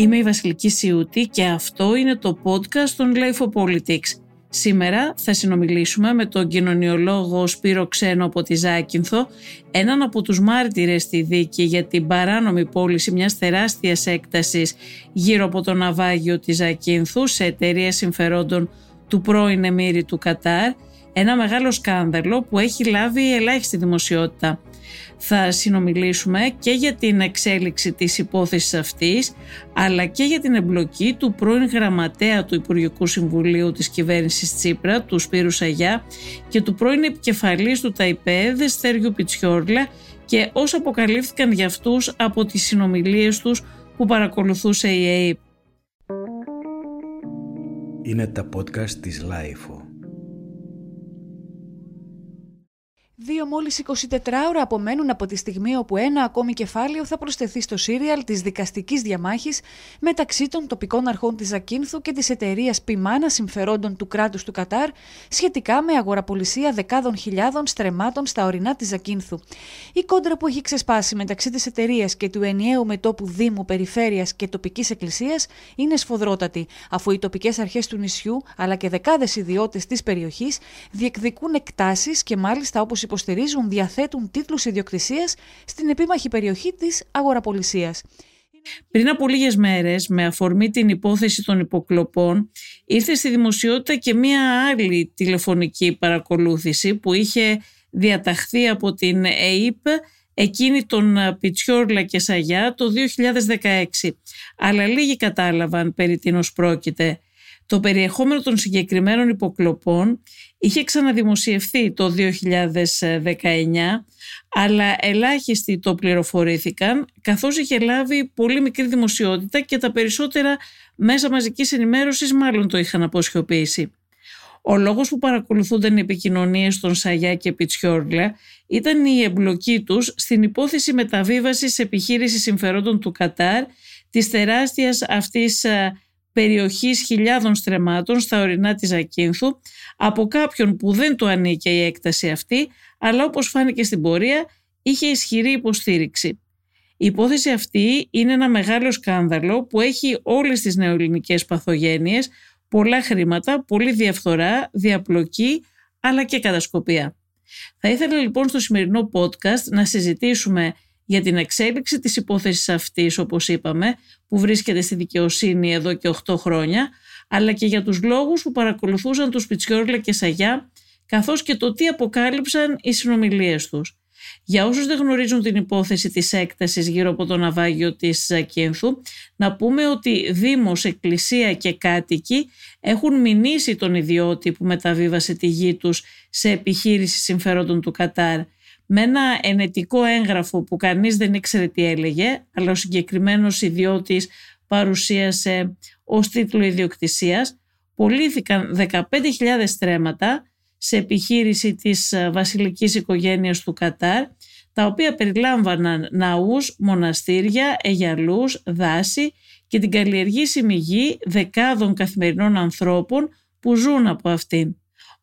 Είμαι η Βασιλική Σιούτη και αυτό είναι το podcast των Life of Politics. Σήμερα θα συνομιλήσουμε με τον κοινωνιολόγο Σπύρο Ξένο από τη Ζάκυνθο, έναν από τους μάρτυρες στη δίκη για την παράνομη πώληση μιας τεράστιας έκτασης γύρω από το ναυάγιο της Ζάκυνθου σε εταιρεία συμφερόντων του πρώην Εμμύρη του Κατάρ, ένα μεγάλο σκάνδαλο που έχει λάβει ελάχιστη δημοσιότητα θα συνομιλήσουμε και για την εξέλιξη της υπόθεσης αυτής αλλά και για την εμπλοκή του πρώην γραμματέα του Υπουργικού Συμβουλίου της κυβέρνησης Τσίπρα, του Σπύρου Σαγιά και του πρώην επικεφαλής του ΤΑΙΠΕΔ, Στέργιου Πιτσιόρλα και όσα αποκαλύφθηκαν για αυτούς από τις συνομιλίες τους που παρακολουθούσε η ΕΥΠ. Είναι τα podcast της LiFO. Δύο μόλις 24 ώρα απομένουν από τη στιγμή όπου ένα ακόμη κεφάλαιο θα προσθεθεί στο σύριαλ της δικαστικής διαμάχης μεταξύ των τοπικών αρχών της Ακίνθου και της εταιρείας Πιμάνα Συμφερόντων του κράτους του Κατάρ σχετικά με αγοραπολισία δεκάδων χιλιάδων στρεμάτων στα ορεινά της Ακίνθου. Η κόντρα που έχει ξεσπάσει μεταξύ της εταιρείας και του ενιαίου μετόπου Δήμου, Περιφέρειας και τοπικής εκκλησίας είναι σφοδρότατη, αφού οι τοπικές αρχές του νησιού αλλά και δεκάδες ιδιώτες της περιοχής διεκδικούν εκτάσεις και μάλιστα όπως υποστηρίζουν διαθέτουν τίτλους ιδιοκτησίας στην επίμαχη περιοχή της αγοραπολισίας. Πριν από λίγες μέρες, με αφορμή την υπόθεση των υποκλοπών, ήρθε στη δημοσιότητα και μία άλλη τηλεφωνική παρακολούθηση που είχε διαταχθεί από την ΕΕΠ εκείνη των Πιτσιόρλα και Σαγιά το 2016. Αλλά λίγοι κατάλαβαν περί τίνος πρόκειται. Το περιεχόμενο των συγκεκριμένων υποκλοπών είχε ξαναδημοσιευθεί το 2019, αλλά ελάχιστοι το πληροφορήθηκαν, καθώς είχε λάβει πολύ μικρή δημοσιότητα και τα περισσότερα μέσα μαζικής ενημέρωσης μάλλον το είχαν αποσιωπήσει. Ο λόγος που παρακολουθούνταν οι επικοινωνίες των Σαγιά και Πιτσιόρλα ήταν η εμπλοκή τους στην υπόθεση μεταβίβασης επιχείρησης συμφερόντων του Κατάρ της τεράστιας αυτής περιοχής χιλιάδων στρεμάτων στα ορεινά της Ακίνθου από κάποιον που δεν του ανήκε η έκταση αυτή, αλλά όπως φάνηκε στην πορεία είχε ισχυρή υποστήριξη. Η υπόθεση αυτή είναι ένα μεγάλο σκάνδαλο που έχει όλες τις νεοελληνικές παθογένειες, πολλά χρήματα, πολλή διαφθορά, διαπλοκή αλλά και κατασκοπία. Θα ήθελα λοιπόν στο σημερινό podcast να συζητήσουμε για την εξέλιξη της υπόθεσης αυτής, όπως είπαμε, που βρίσκεται στη δικαιοσύνη εδώ και 8 χρόνια, αλλά και για τους λόγους που παρακολουθούσαν τους Πιτσιόρλα και Σαγιά, καθώς και το τι αποκάλυψαν οι συνομιλίες τους. Για όσους δεν γνωρίζουν την υπόθεση της έκτασης γύρω από το ναυάγιο της Ζακίνθου, να πούμε ότι Δήμος, Εκκλησία και κάτοικοι έχουν μηνύσει τον ιδιώτη που μεταβίβασε τη γη τους σε επιχείρηση συμφέροντων του Κατάρ με ένα ενετικό έγγραφο που κανείς δεν ήξερε τι έλεγε, αλλά ο συγκεκριμένος ιδιώτης παρουσίασε ως τίτλο ιδιοκτησίας, πουλήθηκαν 15.000 στρέμματα σε επιχείρηση της ε, βασιλικής οικογένειας του Κατάρ, τα οποία περιλάμβαναν ναούς, μοναστήρια, αιγιαλούς, δάση και την καλλιεργήσιμη γη δεκάδων καθημερινών ανθρώπων που ζουν από αυτήν.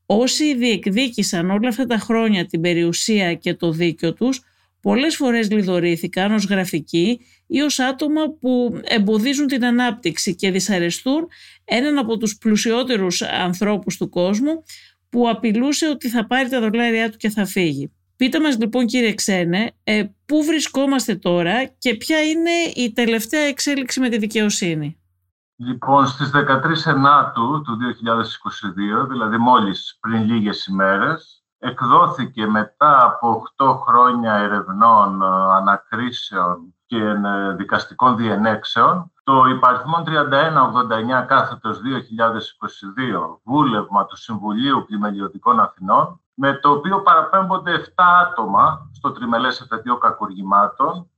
Όσοι διεκδίκησαν όλα αυτά τα χρόνια την περιουσία και το δίκιο τους, πολλές φορές λιδωρήθηκαν ως γραφικοί ή ως άτομα που εμποδίζουν την ανάπτυξη και δυσαρεστούν έναν από τους πλουσιότερους ανθρώπους του κόσμου που απειλούσε ότι θα πάρει τα δολάρια του και θα φύγει. Πείτε μας λοιπόν κύριε Ξένε, ε, πού βρισκόμαστε τώρα και ποια είναι η τελευταία εξέλιξη με τη δικαιοσύνη; Λοιπόν, στις 13 Ενάτου του 2022, δηλαδή μόλις πριν λίγες ημέρες, εκδόθηκε μετά από 8 χρόνια ερευνών, ανακρίσεων και ε, δικαστικών διενέξεων το υπαριθμό 3189 κάθετος 2022 βούλευμα του Συμβουλίου Πλημελιωτικών Αθηνών με το οποίο παραπέμπονται 7 άτομα στο τριμελές εφετείο κακουργημάτων ε,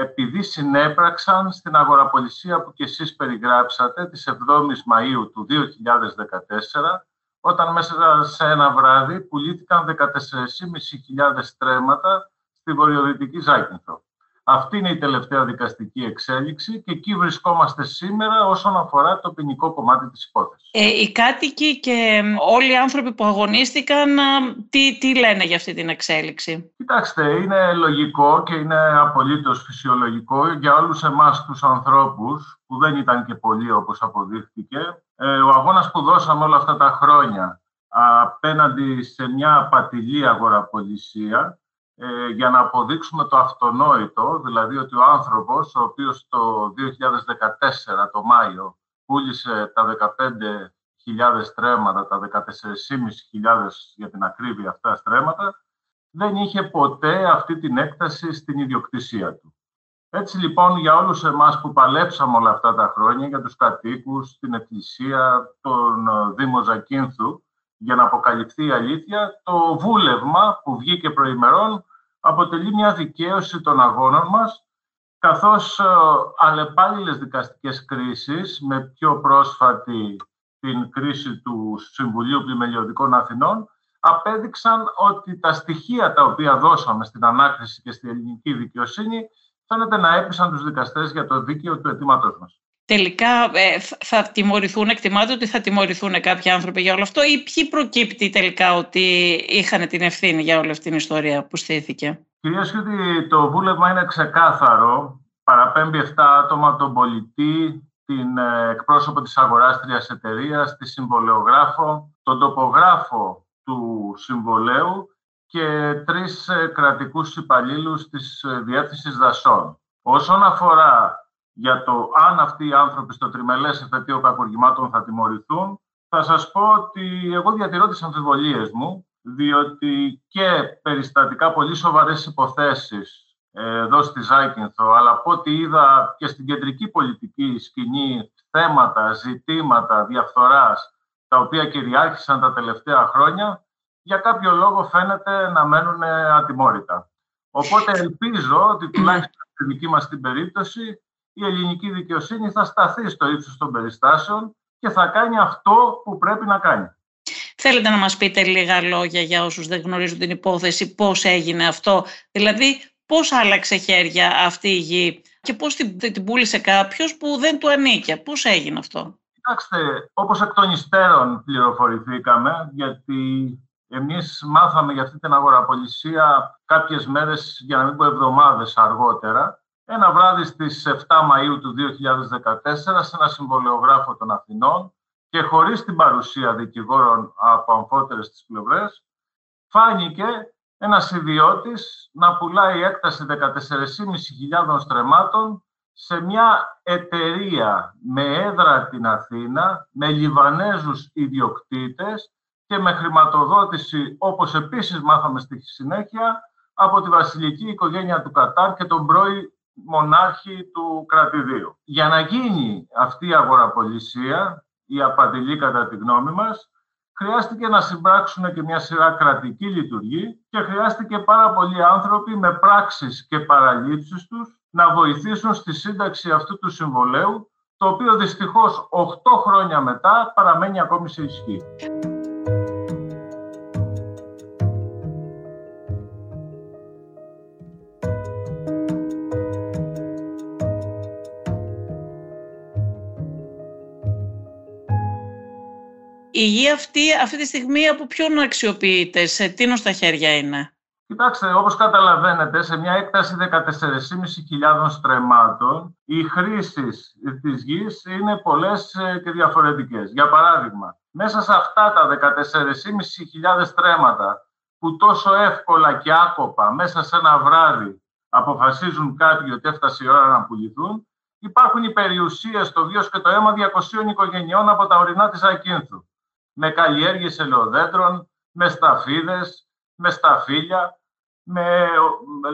επειδή συνέπραξαν στην αγοραπολισία που και εσείς περιγράψατε της 7ης Μαΐου του 2014 όταν μέσα σε ένα βράδυ πουλήθηκαν 14.500 στρέμματα στη βορειοδυτική Ζάκυνθο. Αυτή είναι η τελευταία δικαστική εξέλιξη και εκεί βρισκόμαστε σήμερα όσον αφορά το ποινικό κομμάτι της υπόθεσης. Ε, οι κάτοικοι και όλοι οι άνθρωποι που αγωνίστηκαν, τι, τι λένε για αυτή την εξέλιξη; Κοιτάξτε, είναι λογικό και είναι απολύτως φυσιολογικό για όλους εμάς τους ανθρώπους, που δεν ήταν και πολλοί όπως αποδείχθηκε. Ε, ο αγώνας που δώσαμε όλα αυτά τα χρόνια απέναντι σε μια απατηλή αγοραπολισία, ε, για να αποδείξουμε το αυτονόητο, δηλαδή ότι ο άνθρωπος, ο οποίος το 2014, το Μάιο, πούλησε τα 15.000 στρέμματα, τα 14.500 για την ακρίβεια αυτά στρέμματα, δεν είχε ποτέ αυτή την έκταση στην ιδιοκτησία του. Έτσι λοιπόν για όλους εμάς που παλέψαμε όλα αυτά τα χρόνια, για τους κατοίκους, την Εκκλησία, τον Δήμο Ζακίνθου, για να αποκαλυφθεί η αλήθεια, το βούλευμα που βγήκε προημερών αποτελεί μια δικαίωση των αγώνων μας, καθώς ε, αλλεπάλληλες δικαστικές κρίσεις, με πιο πρόσφατη την κρίση του Συμβουλίου Πλημελιωδικών Αθηνών, απέδειξαν ότι τα στοιχεία τα οποία δώσαμε στην ανάκριση και στην ελληνική δικαιοσύνη φαίνεται να έπεισαν τους δικαστές για το δίκαιο του αιτήματός μας τελικά ε, θα τιμωρηθούν, εκτιμάται ότι θα τιμωρηθούν κάποιοι άνθρωποι για όλο αυτό ή ποιοι προκύπτει τελικά ότι είχαν την ευθύνη για όλη αυτή την ιστορία που στήθηκε; Κυρία ότι το βούλευμα είναι ξεκάθαρο. Παραπέμπει 7 άτομα, τον πολιτή, την ε, εκπρόσωπο της αγοράστριας εταιρείας, τη συμβολεογράφο, τον τοπογράφο του συμβολέου και τρεις ε, κρατικούς υπαλλήλους της Διεύθυνσης Δασών. Όσον αφορά για το αν αυτοί οι άνθρωποι στο τριμελές εφετείο κακουργημάτων θα τιμωρηθούν, θα σας πω ότι εγώ διατηρώ τις αμφιβολίες μου, διότι και περιστατικά πολύ σοβαρές υποθέσεις ε, εδώ στη Ζάκυνθο, αλλά από ό,τι είδα και στην κεντρική πολιτική σκηνή θέματα, ζητήματα διαφθοράς, τα οποία κυριάρχησαν τα τελευταία χρόνια, για κάποιο λόγο φαίνεται να μένουν ατιμόρυτα. Οπότε ελπίζω ότι τουλάχιστον στη δική μας την περίπτωση η ελληνική δικαιοσύνη θα σταθεί στο ύψος των περιστάσεων και θα κάνει αυτό που πρέπει να κάνει. Θέλετε να μας πείτε λίγα λόγια για όσους δεν γνωρίζουν την υπόθεση, πώς έγινε αυτό, δηλαδή πώς άλλαξε χέρια αυτή η γη και πώς την, την πούλησε κάποιος που δεν του ανήκε; Πώς έγινε αυτό; Κοιτάξτε, όπως εκ των υστέρων πληροφορηθήκαμε, γιατί εμείς μάθαμε για αυτή την αγοραπολισία κάποιες μέρες, για να μην πω εβδομάδες αργότερα, ένα βράδυ στις 7 Μαΐου του 2014 σε ένα συμβολεογράφο των Αθηνών και χωρίς την παρουσία δικηγόρων από αμφότερες τις πλευρές, φάνηκε ένας ιδιώτης να πουλάει έκταση 14.500 στρεμάτων σε μια εταιρεία με έδρα την Αθήνα, με Λιβανέζους ιδιοκτήτες και με χρηματοδότηση, όπως επίσης μάθαμε στη συνέχεια, από τη βασιλική οικογένεια του Κατάρ και τον πρώην μονάρχη του κρατηδίου. Για να γίνει αυτή η αγοραπολισία, η απαντηλή κατά τη γνώμη μας, χρειάστηκε να συμπράξουν και μια σειρά κρατική λειτουργή και χρειάστηκε πάρα πολλοί άνθρωποι με πράξεις και παραλήψεις τους να βοηθήσουν στη σύνταξη αυτού του συμβολέου, το οποίο δυστυχώς 8 χρόνια μετά παραμένει ακόμη σε ισχύ. Η γη αυτή, αυτή τη στιγμή από ποιον αξιοποιείται, σε τίνος στα χέρια είναι; Κοιτάξτε, όπως καταλαβαίνετε, σε μια έκταση 14.500 στρεμμάτων, οι χρήσεις της γης είναι πολλές ε, και διαφορετικές. Για παράδειγμα, μέσα σε αυτά τα 14.500 στρέμματα, που τόσο εύκολα και άκοπα μέσα σε ένα βράδυ αποφασίζουν κάποιοι ότι έφτασε η ώρα να πουληθούν, υπάρχουν οι περιουσίες, το βίος και το αίμα 200 οικογενειών από τα ορεινά της Ακίνθου με καλλιέργειες ελαιοδέντρων, με σταφίδες, με σταφύλια, με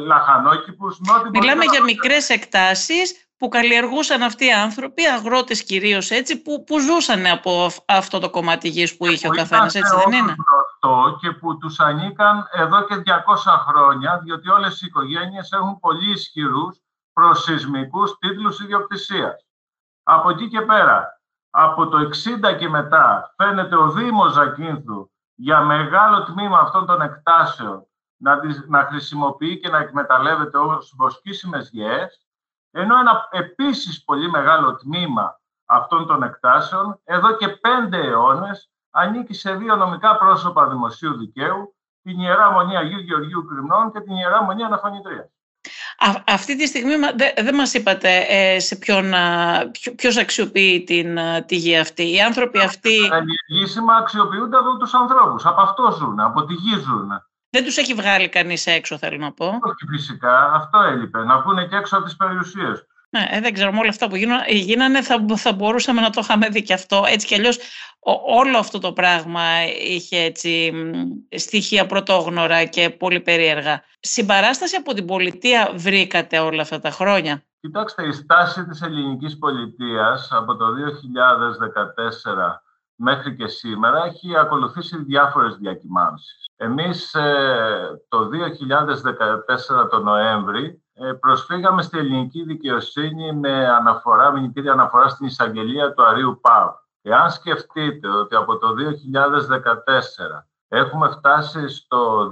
λαχανόκηπους. Μιλάμε για μικρές εκτάσεις που καλλιεργούσαν αυτοί οι άνθρωποι, αγρότες κυρίως έτσι, που, που ζούσαν από αυτό το κομμάτι γης που είχε ο καθένας, έτσι δεν είναι; Αυτό και που τους ανήκαν εδώ και 200 χρόνια, διότι όλες οι οικογένειες έχουν πολύ ισχυρούς προσυσμικούς τίτλους ιδιοκτησίας. Από εκεί και πέρα, από το 60 και μετά φαίνεται ο Δήμος Ζακίνθου για μεγάλο τμήμα αυτών των εκτάσεων να, τις, να χρησιμοποιεί και να εκμεταλλεύεται ως βοσκήσιμες γεές, ενώ ένα επίσης πολύ μεγάλο τμήμα αυτών των εκτάσεων, εδώ και πέντε αιώνες, ανήκει σε δύο νομικά πρόσωπα δημοσίου δικαίου, την Ιερά Μονή Αγίου Γεωργίου Κρυμνών και την Ιερά Μονή Αναφωνητρίας. αυτή τη στιγμή δεν δε μας είπατε ε, σε ποιον, ποιος αξιοποιεί την, τη γη αυτή. Οι άνθρωποι αυτοί... Τα ενεργήσιμα αξιοποιούνται από τους ανθρώπους. Από αυτό ζουν, από τη γη ζουν. Δεν τους έχει βγάλει κανείς έξω, θέλω να πω. Όχι φυσικά, αυτό έλειπε, να βγουν και έξω από τις περιουσίες ναι, ε, δεν ξέρω, με όλα αυτά που γίνανε θα, θα μπορούσαμε να το είχαμε δει και αυτό. Έτσι κι αλλιώς όλο αυτό το πράγμα είχε έτσι, στοιχεία πρωτόγνωρα και πολύ περίεργα. Συμπαράσταση από την πολιτεία βρήκατε όλα αυτά τα χρόνια; Κοιτάξτε, η στάση της ελληνικής πολιτείας από το 2014 μέχρι και σήμερα έχει ακολουθήσει διάφορες διακυμάνσεις. Εμείς ε, το 2014 το Νοέμβρη ε, προσφύγαμε στη ελληνική δικαιοσύνη με αναφορά, μηνυτήρια αναφορά στην εισαγγελία του Αρίου Πάου. Εάν σκεφτείτε ότι από το 2014 έχουμε φτάσει στο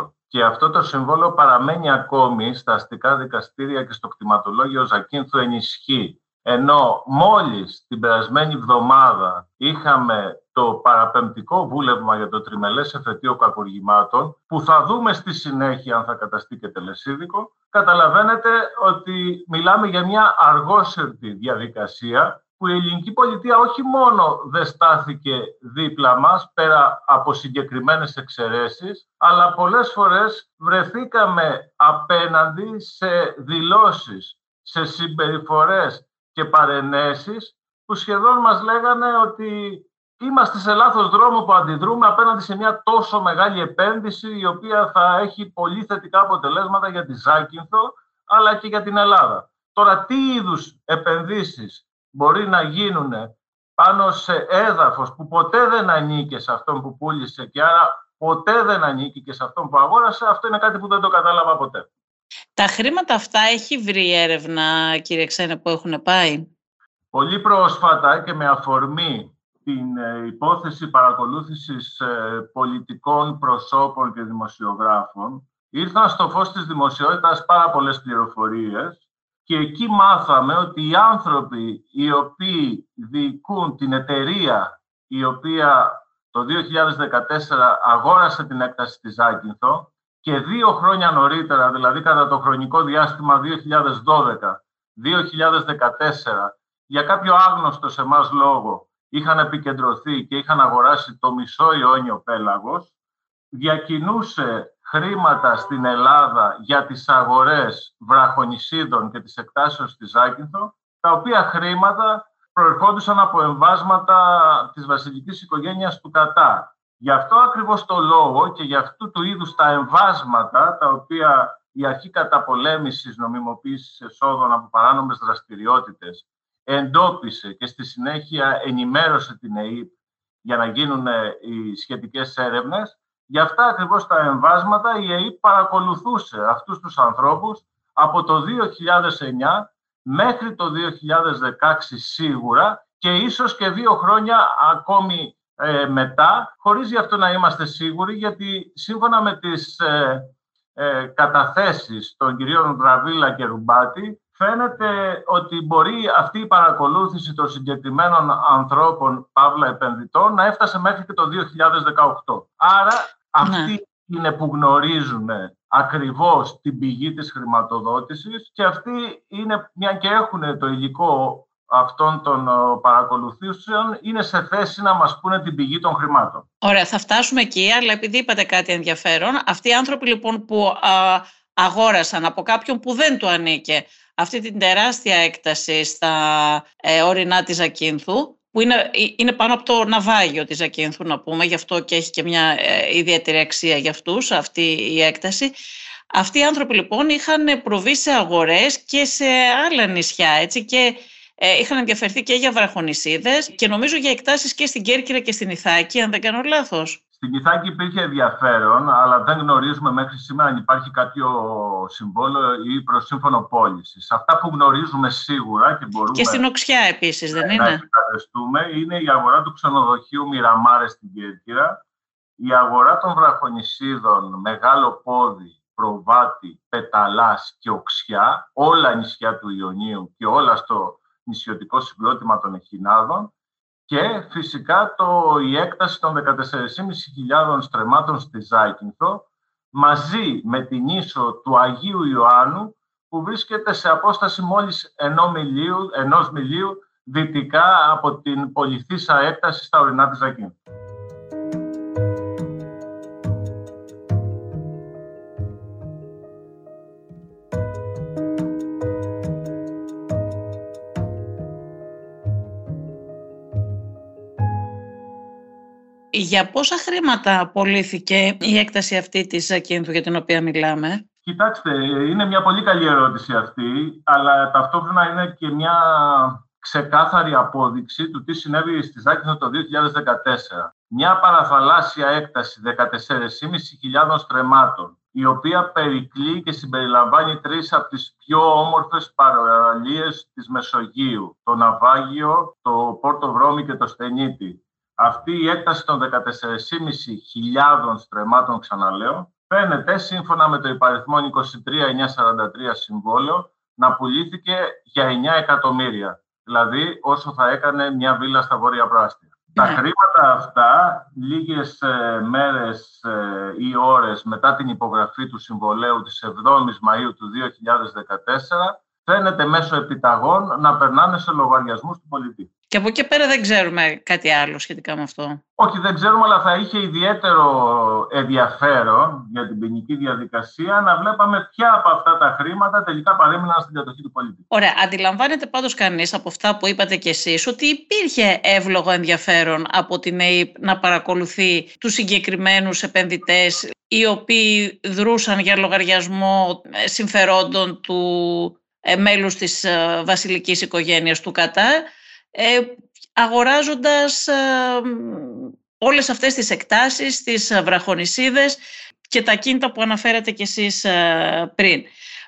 2022 και αυτό το συμβόλο παραμένει ακόμη στα αστικά δικαστήρια και στο κτηματολόγιο Ζακίνθου ενισχύει ενώ μόλις την περασμένη εβδομάδα είχαμε το παραπεμπτικό βούλευμα για το τριμελές εφετείο κακουργημάτων, που θα δούμε στη συνέχεια αν θα καταστεί και τελεσίδικο, καταλαβαίνετε ότι μιλάμε για μια αργόσερτη διαδικασία που η ελληνική πολιτεία όχι μόνο δεν στάθηκε δίπλα μας, πέρα από συγκεκριμένες εξαιρέσεις, αλλά πολλές φορές βρεθήκαμε απέναντι σε δηλώσεις, σε συμπεριφορές και παρενέσεις που σχεδόν μας λέγανε ότι είμαστε σε λάθος δρόμο που αντιδρούμε απέναντι σε μια τόσο μεγάλη επένδυση η οποία θα έχει πολύ θετικά αποτελέσματα για τη Ζάκυνθο αλλά και για την Ελλάδα. Τώρα τι είδους επενδύσεις μπορεί να γίνουν πάνω σε έδαφος που ποτέ δεν ανήκε σε αυτόν που πούλησε και άρα ποτέ δεν ανήκει και σε αυτόν που αγόρασε, αυτό είναι κάτι που δεν το κατάλαβα ποτέ. Τα χρήματα αυτά έχει βρει έρευνα, κύριε Ξένε, που έχουν πάει; Πολύ πρόσφατα και με αφορμή την ε, υπόθεση παρακολούθησης ε, πολιτικών προσώπων και δημοσιογράφων, ήρθαν στο φως της δημοσιότητας πάρα πολλές πληροφορίες και εκεί μάθαμε ότι οι άνθρωποι οι οποίοι διοικούν την εταιρεία η οποία το 2014 αγόρασε την έκταση της Άκυνθο, και δύο χρόνια νωρίτερα, δηλαδή κατά το χρονικό διάστημα 2012-2014, για κάποιο άγνωστο σε εμάς λόγο, είχαν επικεντρωθεί και είχαν αγοράσει το μισό Ιόνιο πέλαγος, διακινούσε χρήματα στην Ελλάδα για τις αγορές βραχονισίδων και τις εκτάσεως της Ζάκυνθο, τα οποία χρήματα προερχόντουσαν από εμβάσματα της βασιλικής οικογένειας του Κατάρ. Γι' αυτό ακριβώς το λόγο και γι' αυτού του είδους τα εμβάσματα, τα οποία η αρχή καταπολέμησης νομιμοποίησης εσόδων από παράνομες δραστηριότητες εντόπισε και στη συνέχεια ενημέρωσε την ΕΕΠ για να γίνουν ε, οι σχετικές έρευνες, γι' αυτά ακριβώς τα εμβάσματα η ΕΕΠ παρακολουθούσε αυτούς τους ανθρώπους από το 2009 μέχρι το 2016 σίγουρα και ίσως και δύο χρόνια ακόμη ε, μετά, χωρίς γι' αυτό να είμαστε σίγουροι, γιατί σύμφωνα με τις ε, ε, καταθέσεις των κυρίων Γραβίλα και Ρουμπάτη, φαίνεται ότι μπορεί αυτή η παρακολούθηση των συγκεκριμένων ανθρώπων, παύλα επενδυτών, να έφτασε μέχρι και το 2018. Άρα, ναι. αυτοί είναι που γνωρίζουν ακριβώς την πηγή της χρηματοδότησης και αυτοί είναι, μια και έχουν το υλικό αυτών των παρακολουθήσεων είναι σε θέση να μας πούνε την πηγή των χρημάτων. Ωραία, θα φτάσουμε εκεί, αλλά επειδή είπατε κάτι ενδιαφέρον, αυτοί οι άνθρωποι λοιπόν που αγόρασαν από κάποιον που δεν του ανήκε αυτή την τεράστια έκταση στα ε, ορεινά της Ακίνθου, που είναι, ε, είναι πάνω από το ναυάγιο της Ακίνθου να πούμε, γι' αυτό και έχει και μια ε, ιδιαίτερη αξία για αυτούς αυτή η έκταση. Αυτοί οι άνθρωποι λοιπόν είχαν προβεί σε αγορές και σε άλλα νησιά έτσι, και ε, είχαν ενδιαφερθεί και για βραχονισίδες και νομίζω για εκτάσεις και στην Κέρκυρα και στην Ιθάκη, αν δεν κάνω λάθος. Στην Ιθάκη υπήρχε ενδιαφέρον, αλλά δεν γνωρίζουμε μέχρι σήμερα αν υπάρχει κάποιο συμβόλαιο ή προσύμφωνο πώλησης. Αυτά που γνωρίζουμε σίγουρα και μπορούμε. Και στην Οξιά επίσης, δεν είναι; Να είναι η αγορά του ξενοδοχείου Μοιραμάρε στην Κέρκυρα η αγορά των βραχονισίδων, μεγάλο πόδι, προβάτη, πεταλάς και οξιά, όλα νησιά του Ιωνίου και όλα στο νησιωτικό συγκρότημα των Εχινάδων και φυσικά το, η έκταση των 14.500 στρεμάτων στη Ζάκυνθο μαζί με την ίσο του Αγίου Ιωάννου που βρίσκεται σε απόσταση μόλις ενός μιλίου, ενός μιλίου δυτικά από την πολυθύσα έκταση στα ορεινά της Ζακύνθου. Για πόσα χρήματα απολύθηκε η έκταση αυτή της Ζακίνθου για την οποία μιλάμε; Κοιτάξτε, είναι μια πολύ καλή ερώτηση αυτή, αλλά ταυτόχρονα είναι και μια ξεκάθαρη απόδειξη του τι συνέβη στη Ζάκυνθο το 2014. Μια παραθαλάσσια έκταση 14.500 στρεμάτων, η οποία περικλεί και συμπεριλαμβάνει τρεις από τις πιο όμορφες παραλίες της Μεσογείου, το Ναυάγιο, το Πόρτο Βρώμη και το Στενίτη. Αυτή η έκταση των 14.500 στρεμάτων, ξαναλέω, φαίνεται σύμφωνα με το υπαριθμό 23-943 συμβόλαιο να πουλήθηκε για 9 εκατομμύρια. Δηλαδή όσο θα έκανε μια βίλα στα Βόρεια Πράστια. Τα ναι. χρήματα αυτά, λίγες ε, μέρες ε, ή ώρες μετά την υπογραφή του συμβολέου της 7ης Μαΐου του 2014, φαίνεται μέσω επιταγών να περνάνε σε λογαριασμούς του πολιτή. Και από εκεί πέρα δεν ξέρουμε κάτι άλλο σχετικά με αυτό. Όχι, δεν ξέρουμε, αλλά θα είχε ιδιαίτερο ενδιαφέρον για την ποινική διαδικασία να βλέπαμε ποια από αυτά τα χρήματα τελικά παρέμειναν στην κατοχή του πολίτη. Ωραία. Αντιλαμβάνεται πάντως κανείς από αυτά που είπατε κι εσείς ότι υπήρχε εύλογο ενδιαφέρον από την ΕΕΠ να παρακολουθεί τους συγκεκριμένους επενδυτές οι οποίοι δρούσαν για λογαριασμό συμφερόντων του ε, μέλους της ε, βασιλικής οικογένειας του Κατάρ ε, αγοράζοντας ε, όλες αυτές τις εκτάσεις, τις βραχονισίδες και τα κίνητα που αναφέρατε κι εσείς ε, πριν.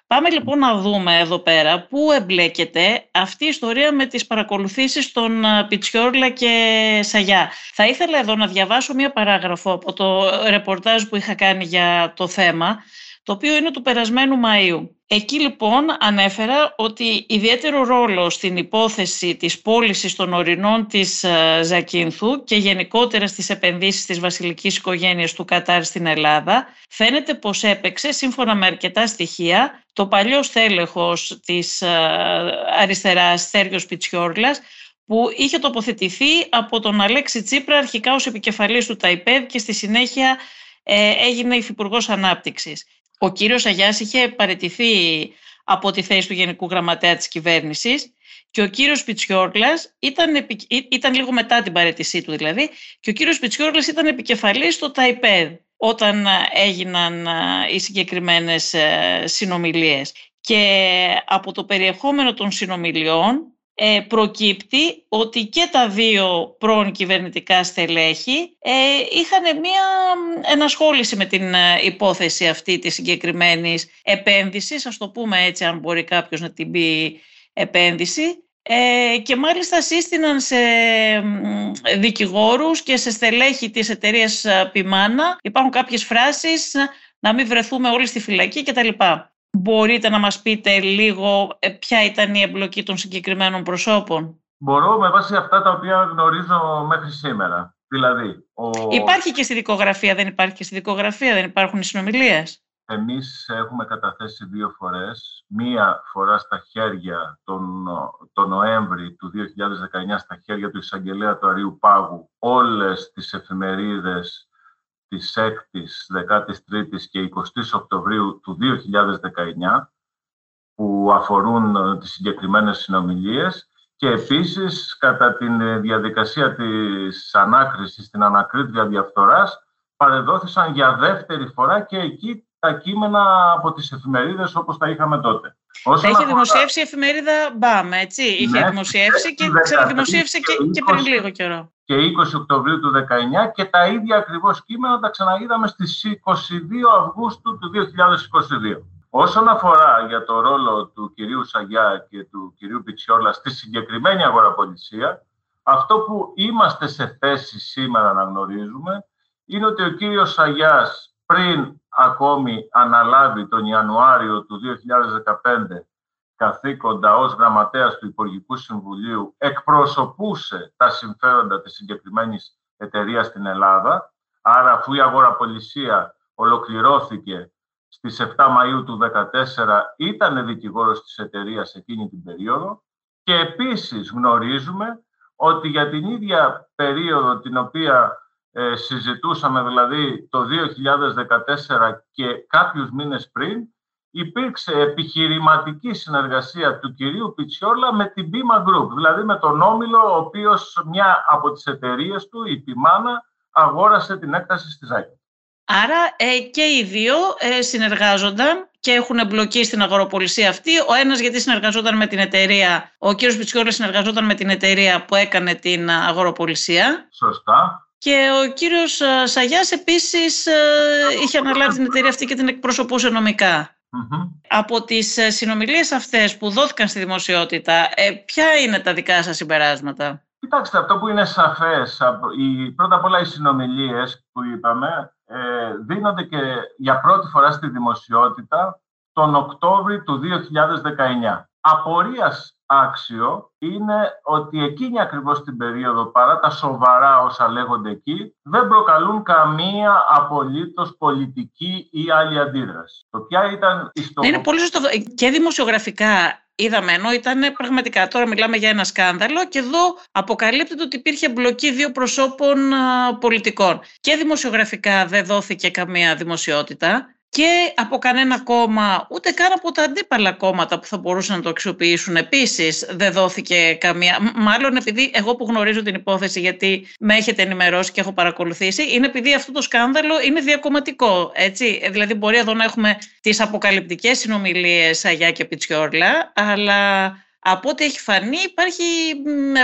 Πάμε λοιπόν να δούμε εδώ πέρα πού εμπλέκεται αυτή η ιστορία με τις παρακολουθήσεις των ε, Πιτσιόρλα και Σαγιά. Θα ήθελα εδώ να διαβάσω μία παράγραφο από το ρεπορτάζ που είχα κάνει για το θέμα το οποίο είναι του περασμένου Μαΐου. Εκεί λοιπόν ανέφερα ότι ιδιαίτερο ρόλο στην υπόθεση της πώλησης των ορεινών της ε, Ζακίνθου και γενικότερα στις επενδύσεις της βασιλικής οικογένειας του Κατάρ στην Ελλάδα φαίνεται πως έπαιξε σύμφωνα με αρκετά στοιχεία το παλιό στέλεχος της ε, αριστεράς Στέργιος Πιτσιόρλας που είχε τοποθετηθεί από τον Αλέξη Τσίπρα αρχικά ως επικεφαλής του ΤΑΙΠΕΔ και στη συνέχεια ε, έγινε υφυπουργός Ανάπτυξης. Ο κύριος Αγιάς είχε παραιτηθεί από τη θέση του Γενικού Γραμματέα της Κυβέρνησης και ο κύριος Πιτσιόρκλας ήταν, ήταν λίγο μετά την παραιτησή του δηλαδή και ο κύριος Πιτσιόρκλας ήταν επικεφαλής στο ΤΑΙΠΕΔ όταν έγιναν οι συγκεκριμένες ε, συνομιλίες. Και από το περιεχόμενο των συνομιλιών ε, προκύπτει ότι και τα δύο πρώην κυβερνητικά στελέχη ε, είχαν μία ενασχόληση με την ε, υπόθεση αυτή της συγκεκριμένης επένδυσης, ας το πούμε έτσι αν μπορεί κάποιος να την πει επένδυση, ε, και μάλιστα σύστηναν σε δικηγόρους και σε στελέχη της εταιρείας Πιμάνα. Υπάρχουν κάποιες φράσεις να μην βρεθούμε όλοι στη φυλακή κτλ. Μπορείτε να μας πείτε λίγο ε, ποια ήταν η εμπλοκή των συγκεκριμένων προσώπων; Μπορώ με βάση αυτά τα οποία γνωρίζω μέχρι σήμερα. Δηλαδή, ο... Υπάρχει και στη δικογραφία, δεν υπάρχει και στη δικογραφία, δεν υπάρχουν οι συνομιλίες; Εμείς έχουμε καταθέσει δύο φορές. Μία φορά στα χέρια τον, τον Νοέμβρη του 2019, στα χέρια του εισαγγελέα του Αρίου Πάγου, όλες τις εφημερίδες της 6ης, 13ης και 20ης Οκτωβρίου του 2019 που αφορούν ε, τις συγκεκριμένες συνομιλίες και επίσης κατά τη διαδικασία της ανάκρισης, την ανακρίτρια διαφθοράς παρεδόθησαν για δεύτερη φορά και εκεί τα κείμενα από τις εφημερίδες όπως τα είχαμε τότε. Όσον Έχει δημοσιεύσει η εφημερίδα Μπαμ, έτσι. Είχε ναι, δημοσιεύσει και ξαναδημοσίευσε και, και πριν λίγο καιρό. Και 20 Οκτωβρίου του 19 και τα ίδια ακριβώς κείμενα τα ξαναείδαμε στις 22 Αυγούστου του 2022. Όσον αφορά για το ρόλο του κυρίου Σαγιά και του κυρίου Πιτσιόλα στη συγκεκριμένη αγοραπολισία, αυτό που είμαστε σε θέση σήμερα να γνωρίζουμε είναι ότι ο κύριος Σαγιάς πριν ακόμη αναλάβει τον Ιανουάριο του 2015 καθήκοντα ως γραμματέας του Υπουργικού Συμβουλίου εκπροσωπούσε τα συμφέροντα της συγκεκριμένης εταιρείας στην Ελλάδα. Άρα αφού η αγοραπολισία ολοκληρώθηκε στις 7 Μαΐου του 2014 ήταν δικηγόρος της εταιρείας εκείνη την περίοδο και επίσης γνωρίζουμε ότι για την ίδια περίοδο την οποία ε, συζητούσαμε, δηλαδή το 2014 και κάποιους μήνες πριν, υπήρξε επιχειρηματική συνεργασία του κυρίου Πιτσιόλα με την Bima Group, δηλαδή με τον Όμιλο, ο οποίος μια από τις εταιρείες του, η Πιμάνα, αγόρασε την έκταση στη Ζάκη. Άρα ε, και οι δύο ε, συνεργάζονταν και έχουν εμπλοκή στην αγοροπολισία αυτή. Ο ένας γιατί συνεργαζόταν με την εταιρεία, ο κύριος Πιτσιόλας συνεργαζόταν με την εταιρεία που έκανε την αγοροπολισία. Σωστά. Και ο κύριος ε, Σαγιάς επίσης είχε αναλάβει την εταιρεία αυτή και την εκπροσωπούσε Από τις συνομιλίες αυτές που δόθηκαν στη δημοσιότητα, ποια είναι τα δικά σας συμπεράσματα; Κοιτάξτε, αυτό που είναι σαφές, πρώτα απ' όλα οι συνομιλίες που είπαμε, ε, δίνονται και για πρώτη φορά στη δημοσιότητα τον Οκτώβρη του 2019. Απορίας άξιο είναι ότι εκείνη ακριβώς την περίοδο, παρά τα σοβαρά όσα λέγονται εκεί, δεν προκαλούν καμία απολύτως πολιτική ή άλλη αντίδραση. Το ποια ήταν η Είναι πολύ σωστό. Και δημοσιογραφικά είδαμε, ενώ ήταν πραγματικά, τώρα μιλάμε για ένα σκάνδαλο και εδώ αποκαλύπτεται ότι υπήρχε μπλοκή δύο προσώπων πολιτικών. Και δημοσιογραφικά δεν δόθηκε καμία δημοσιότητα και από κανένα κόμμα, ούτε καν από τα αντίπαλα κόμματα που θα μπορούσαν να το αξιοποιήσουν. Επίσης, δεν δόθηκε καμία. Μάλλον επειδή εγώ που γνωρίζω την υπόθεση, γιατί με έχετε ενημερώσει και έχω παρακολουθήσει, είναι επειδή αυτό το σκάνδαλο είναι διακομματικό. Έτσι. Δηλαδή, μπορεί εδώ να έχουμε τις αποκαλυπτικές συνομιλίες Αγιά και Πιτσιόρλα, αλλά από ό,τι έχει φανεί υπάρχει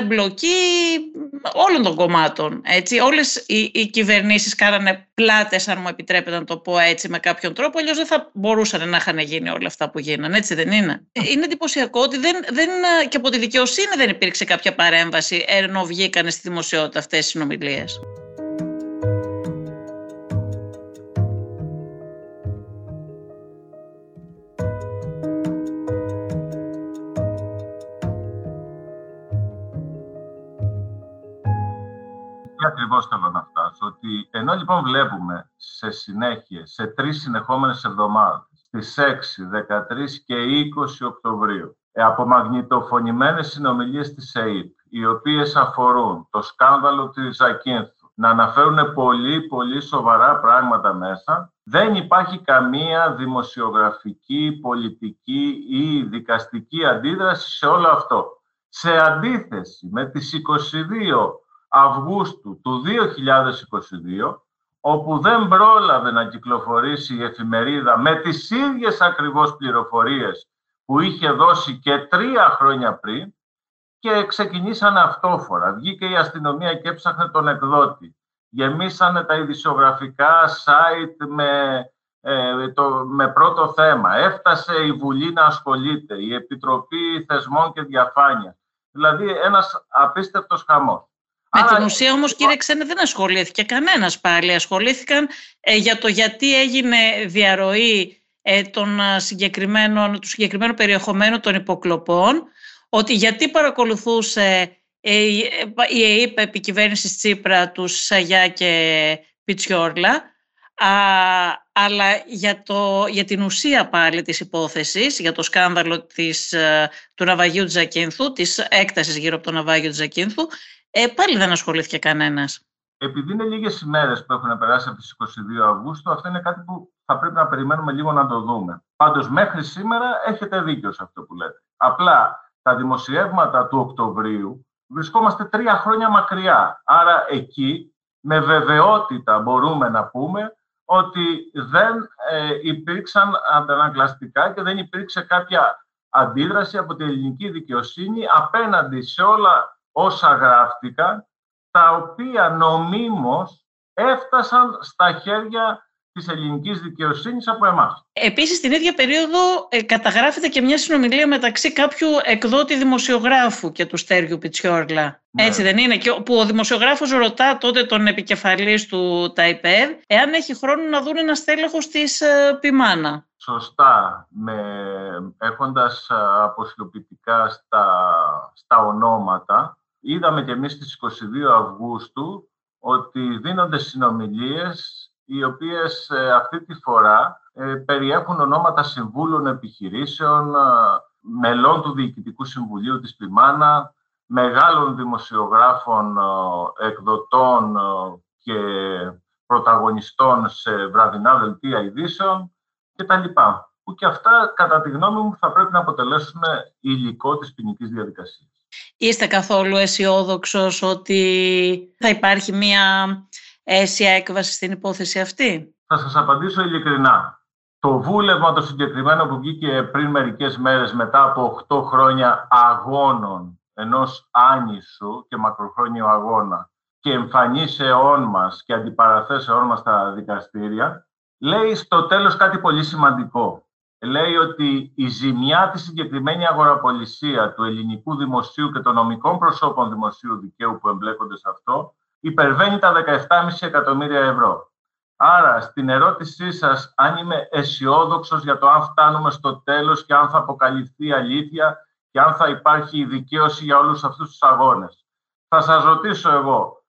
εμπλοκή όλων των κομμάτων. Έτσι. Όλες οι, οι κυβερνήσεις κάνανε πλάτες, αν μου επιτρέπετε να το πω έτσι, με κάποιον τρόπο, αλλιώς δεν θα μπορούσαν να είχαν γίνει όλα αυτά που γίνανε, έτσι δεν είναι. Είναι εντυπωσιακό ότι δεν, δεν, και από τη δικαιοσύνη δεν υπήρξε κάποια παρέμβαση, ενώ βγήκαν στη δημοσιότητα αυτές οι συνομιλίες. Ακριβώς θέλω να φτάσω. Ότι ενώ λοιπόν βλέπουμε σε συνέχεια, σε τρεις συνεχόμενες εβδομάδες, στις 6, 13 και 20 Οκτωβρίου, ε, από μαγνητοφωνημένες συνομιλίες της ΕΕΠ, οι οποίες αφορούν το σκάνδαλο της Ζακίνθου, να αναφέρουν πολύ, πολύ σοβαρά πράγματα μέσα, δεν υπάρχει καμία δημοσιογραφική, πολιτική ή δικαστική αντίδραση σε όλο αυτό. Σε αντίθεση με τις 22 Αυγούστου του 2022, όπου δεν πρόλαβε να κυκλοφορήσει η εφημερίδα με τις ίδιες ακριβώς πληροφορίες που είχε δώσει και τρία χρόνια πριν και ξεκινήσαν αυτόφορα. Βγήκε η αστυνομία και έψαχνε τον εκδότη. Γεμίσανε τα ειδησιογραφικά site με, ε, το, με πρώτο θέμα. Έφτασε η Βουλή να ασχολείται, η Επιτροπή Θεσμών και Διαφάνειας. Δηλαδή ένας απίστευτος χαμός. Με την ουσία όμως κύριε Ξένε δεν ασχολήθηκε κανένας πάλι. Ασχολήθηκαν ε, για το γιατί έγινε διαρροή ε, των συγκεκριμένων, του συγκεκριμένου περιεχομένου των υποκλοπών, ότι γιατί παρακολουθούσε ε, η ΕΕΠ επικυβέρνηση Τσίπρα, τους Σαγιά και Πιτσιόρλα, α, αλλά για, το, για την ουσία πάλι της υπόθεσης, για το σκάνδαλο της, του ναυαγίου του Ζακίνθου, της έκτασης γύρω από το ναυάγιο του Ζακίνθου, ε, πάλι δεν ασχολήθηκε κανένας. Επειδή είναι λίγες ημέρες που έχουν περάσει από τις 22 Αυγούστου, αυτό είναι κάτι που θα πρέπει να περιμένουμε λίγο να το δούμε. Πάντως, μέχρι σήμερα έχετε δίκιο σε αυτό που λέτε. Απλά τα δημοσιεύματα του Οκτωβρίου βρισκόμαστε τρία χρόνια μακριά. Άρα εκεί με βεβαιότητα μπορούμε να πούμε ότι δεν ε, υπήρξαν αντανακλαστικά και δεν υπήρξε κάποια αντίδραση από την ελληνική δικαιοσύνη απέναντι σε όλα όσα γράφτηκαν, τα οποία νομίμως έφτασαν στα χέρια της ελληνικής δικαιοσύνης από εμάς. Επίσης, την ίδια περίοδο ε, καταγράφεται και μια συνομιλία μεταξύ κάποιου εκδότη δημοσιογράφου και του Στέργιου Πιτσιόρλα. Ναι. Έτσι δεν είναι, και που ο δημοσιογράφος ρωτά τότε τον επικεφαλής του ΤΑΙΠΕΔ εάν έχει χρόνο να δουν ένα στέλεχος της ε, Πιμάνα. Σωστά, με, έχοντας ε, αποσιοποιητικά στα, στα ονόματα, είδαμε και εμείς στις 22 Αυγούστου ότι δίνονται συνομιλίες οι οποίες ε, αυτή τη φορά ε, περιέχουν ονόματα συμβούλων επιχειρήσεων, ε, μελών του Διοικητικού Συμβουλίου της Πιμάνα, μεγάλων δημοσιογράφων, εκδοτών και πρωταγωνιστών σε βραδινά δελτία ειδήσεων κτλ. Που και αυτά, κατά τη γνώμη μου, θα πρέπει να αποτελέσουν υλικό της ποινικής διαδικασίας. Είστε καθόλου αισιόδοξος ότι θα υπάρχει μια αίσια έκβαση στην υπόθεση αυτή; Θα σας απαντήσω ειλικρινά. Το βούλευμα το συγκεκριμένο που βγήκε πριν μερικές μέρες μετά από 8 χρόνια αγώνων ενός άνισου και μακροχρόνιου αγώνα και εμφανίσεών μας και αντιπαραθέσεών μας στα δικαστήρια, λέει στο τέλος κάτι πολύ σημαντικό. Λέει ότι η ζημιά της συγκεκριμένη αγοραπολισία του ελληνικού δημοσίου και των νομικών προσώπων δημοσίου δικαίου που εμπλέκονται σε αυτό υπερβαίνει τα 17,5 εκατομμύρια ευρώ. Άρα, στην ερώτησή σας, αν είμαι αισιόδοξος για το αν φτάνουμε στο τέλος και αν θα αποκαλυφθεί η αλήθεια και αν θα υπάρχει η δικαίωση για όλους αυτούς τους αγώνες. Θα σας ρωτήσω εγώ,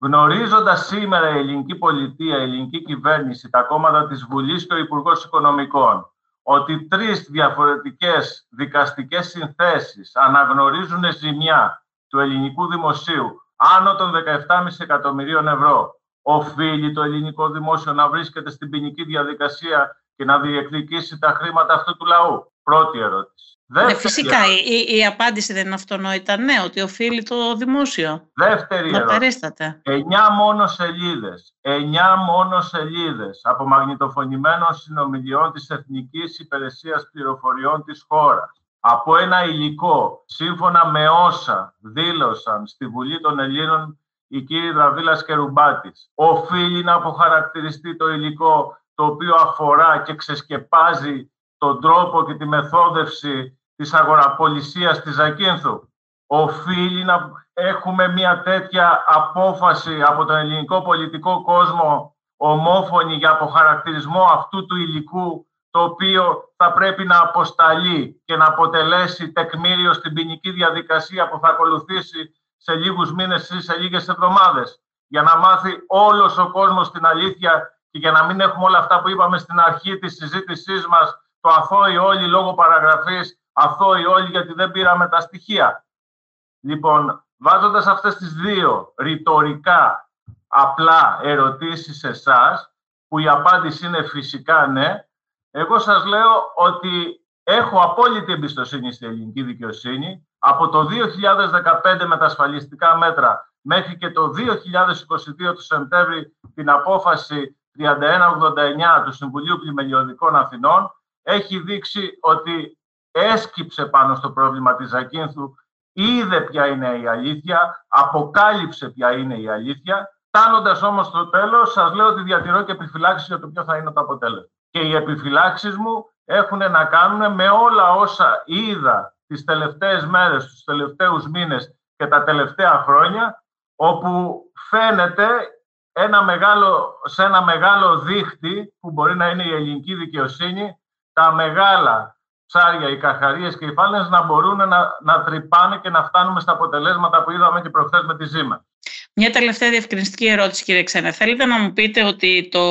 γνωρίζοντας σήμερα η ελληνική πολιτεία, η ελληνική κυβέρνηση, τα κόμματα της Βουλής και ο Υπουργός Οικονομικών, ότι τρεις διαφορετικές δικαστικές συνθέσεις αναγνωρίζουν ζημιά του ελληνικού δημοσίου άνω των 17,5 εκατομμυρίων ευρώ. Οφείλει το ελληνικό δημόσιο να βρίσκεται στην ποινική διαδικασία και να διεκδικήσει τα χρήματα αυτού του λαού. Πρώτη ερώτηση. Ναι, φυσικά, η, η, απάντηση δεν είναι αυτονόητα ναι, ότι οφείλει το δημόσιο. Δεύτερη να ερώτηση. Παρίσταται. Εννιά μόνο σελίδε. Εννιά μόνο σελίδε από μαγνητοφωνημένων συνομιλιών της Εθνικής Υπηρεσίας Πληροφοριών της χώρας από ένα υλικό, σύμφωνα με όσα δήλωσαν στη Βουλή των Ελλήνων η κύριοι Δραβίλας και Ρουμπάτης. Οφείλει να αποχαρακτηριστεί το υλικό το οποίο αφορά και ξεσκεπάζει τον τρόπο και τη μεθόδευση της αγοραπολισίας της Ζακίνθου. Οφείλει να έχουμε μια τέτοια απόφαση από τον ελληνικό πολιτικό κόσμο ομόφωνη για αποχαρακτηρισμό αυτού του υλικού το οποίο θα πρέπει να αποσταλεί και να αποτελέσει τεκμήριο στην ποινική διαδικασία που θα ακολουθήσει σε λίγους μήνες ή σε λίγες εβδομάδες για να μάθει όλος ο κόσμος την αλήθεια και για να μην έχουμε όλα αυτά που είπαμε στην αρχή της συζήτησής μας το αθώοι όλοι λόγω παραγραφής, αθώοι όλοι γιατί δεν πήραμε τα στοιχεία. Λοιπόν, βάζοντας αυτές τις δύο ρητορικά απλά ερωτήσεις σε εσάς, που η απάντηση είναι φυσικά ναι, εγώ σας λέω ότι έχω απόλυτη εμπιστοσύνη στην ελληνική δικαιοσύνη. Από το 2015 με τα ασφαλιστικά μέτρα μέχρι και το 2022 του Σεπτέμβρη την απόφαση 3189 του Συμβουλίου Πλημελιωδικών Αθηνών έχει δείξει ότι έσκυψε πάνω στο πρόβλημα της Ζακίνθου, είδε ποια είναι η αλήθεια, αποκάλυψε ποια είναι η αλήθεια. Φτάνοντας όμως στο τέλος, σας λέω ότι διατηρώ και επιφυλάξεις για το ποιο θα είναι το αποτέλεσμα και οι επιφυλάξεις μου έχουν να κάνουν με όλα όσα είδα τις τελευταίες μέρες, τους τελευταίους μήνες και τα τελευταία χρόνια, όπου φαίνεται ένα μεγάλο, σε ένα μεγάλο δίχτυ που μπορεί να είναι η ελληνική δικαιοσύνη, τα μεγάλα ψάρια, οι καχαρίες και οι φάλαινες να μπορούν να, να τρυπάνε και να φτάνουμε στα αποτελέσματα που είδαμε και προχθές με τη ζήμα. Μια τελευταία διευκρινιστική ερώτηση, κύριε Ξένε. Θέλετε να μου πείτε ότι το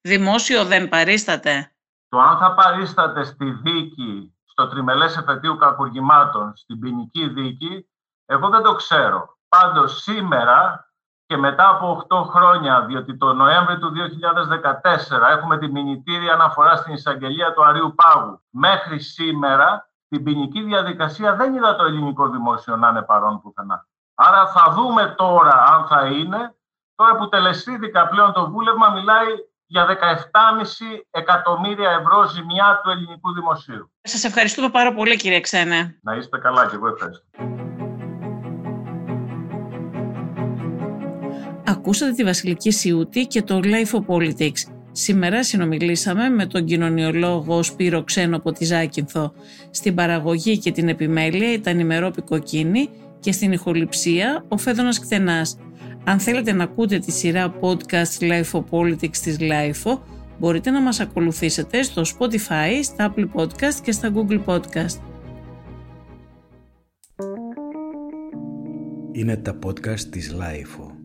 δημόσιο δεν παρίσταται; Το αν θα παρίσταται στη δίκη, στο τριμελές εφετείου κακουργημάτων, στην ποινική δίκη, εγώ δεν το ξέρω. Πάντως σήμερα και μετά από 8 χρόνια, διότι το Νοέμβριο του 2014 έχουμε τη μηνυτήρια αναφορά στην εισαγγελία του Αρίου Πάγου. Μέχρι σήμερα, την ποινική διαδικασία δεν είδα το ελληνικό δημόσιο να είναι παρόν πουθενά. Άρα θα δούμε τώρα αν θα είναι. Τώρα που τελεσίδικα πλέον το βούλευμα μιλάει για 17,5 εκατομμύρια ευρώ ζημιά του ελληνικού δημοσίου. Σας ευχαριστούμε πάρα πολύ κύριε Ξένε. Να είστε καλά και εγώ ευχαριστώ. Ακούσατε τη Βασιλική Σιούτη και το Life of Politics. Σήμερα συνομιλήσαμε με τον κοινωνιολόγο Σπύρο Ξένο από τη Ζάκυνθο. Στην παραγωγή και την επιμέλεια ήταν η Μερόπη Κοκκίνη και στην ηχοληψία ο Φέδωνας Κτενάς. Αν θέλετε να ακούτε τη σειρά podcast Life of Politics της Life μπορείτε να μας ακολουθήσετε στο Spotify, στα Apple Podcast και στα Google Podcast. Είναι τα podcast της Life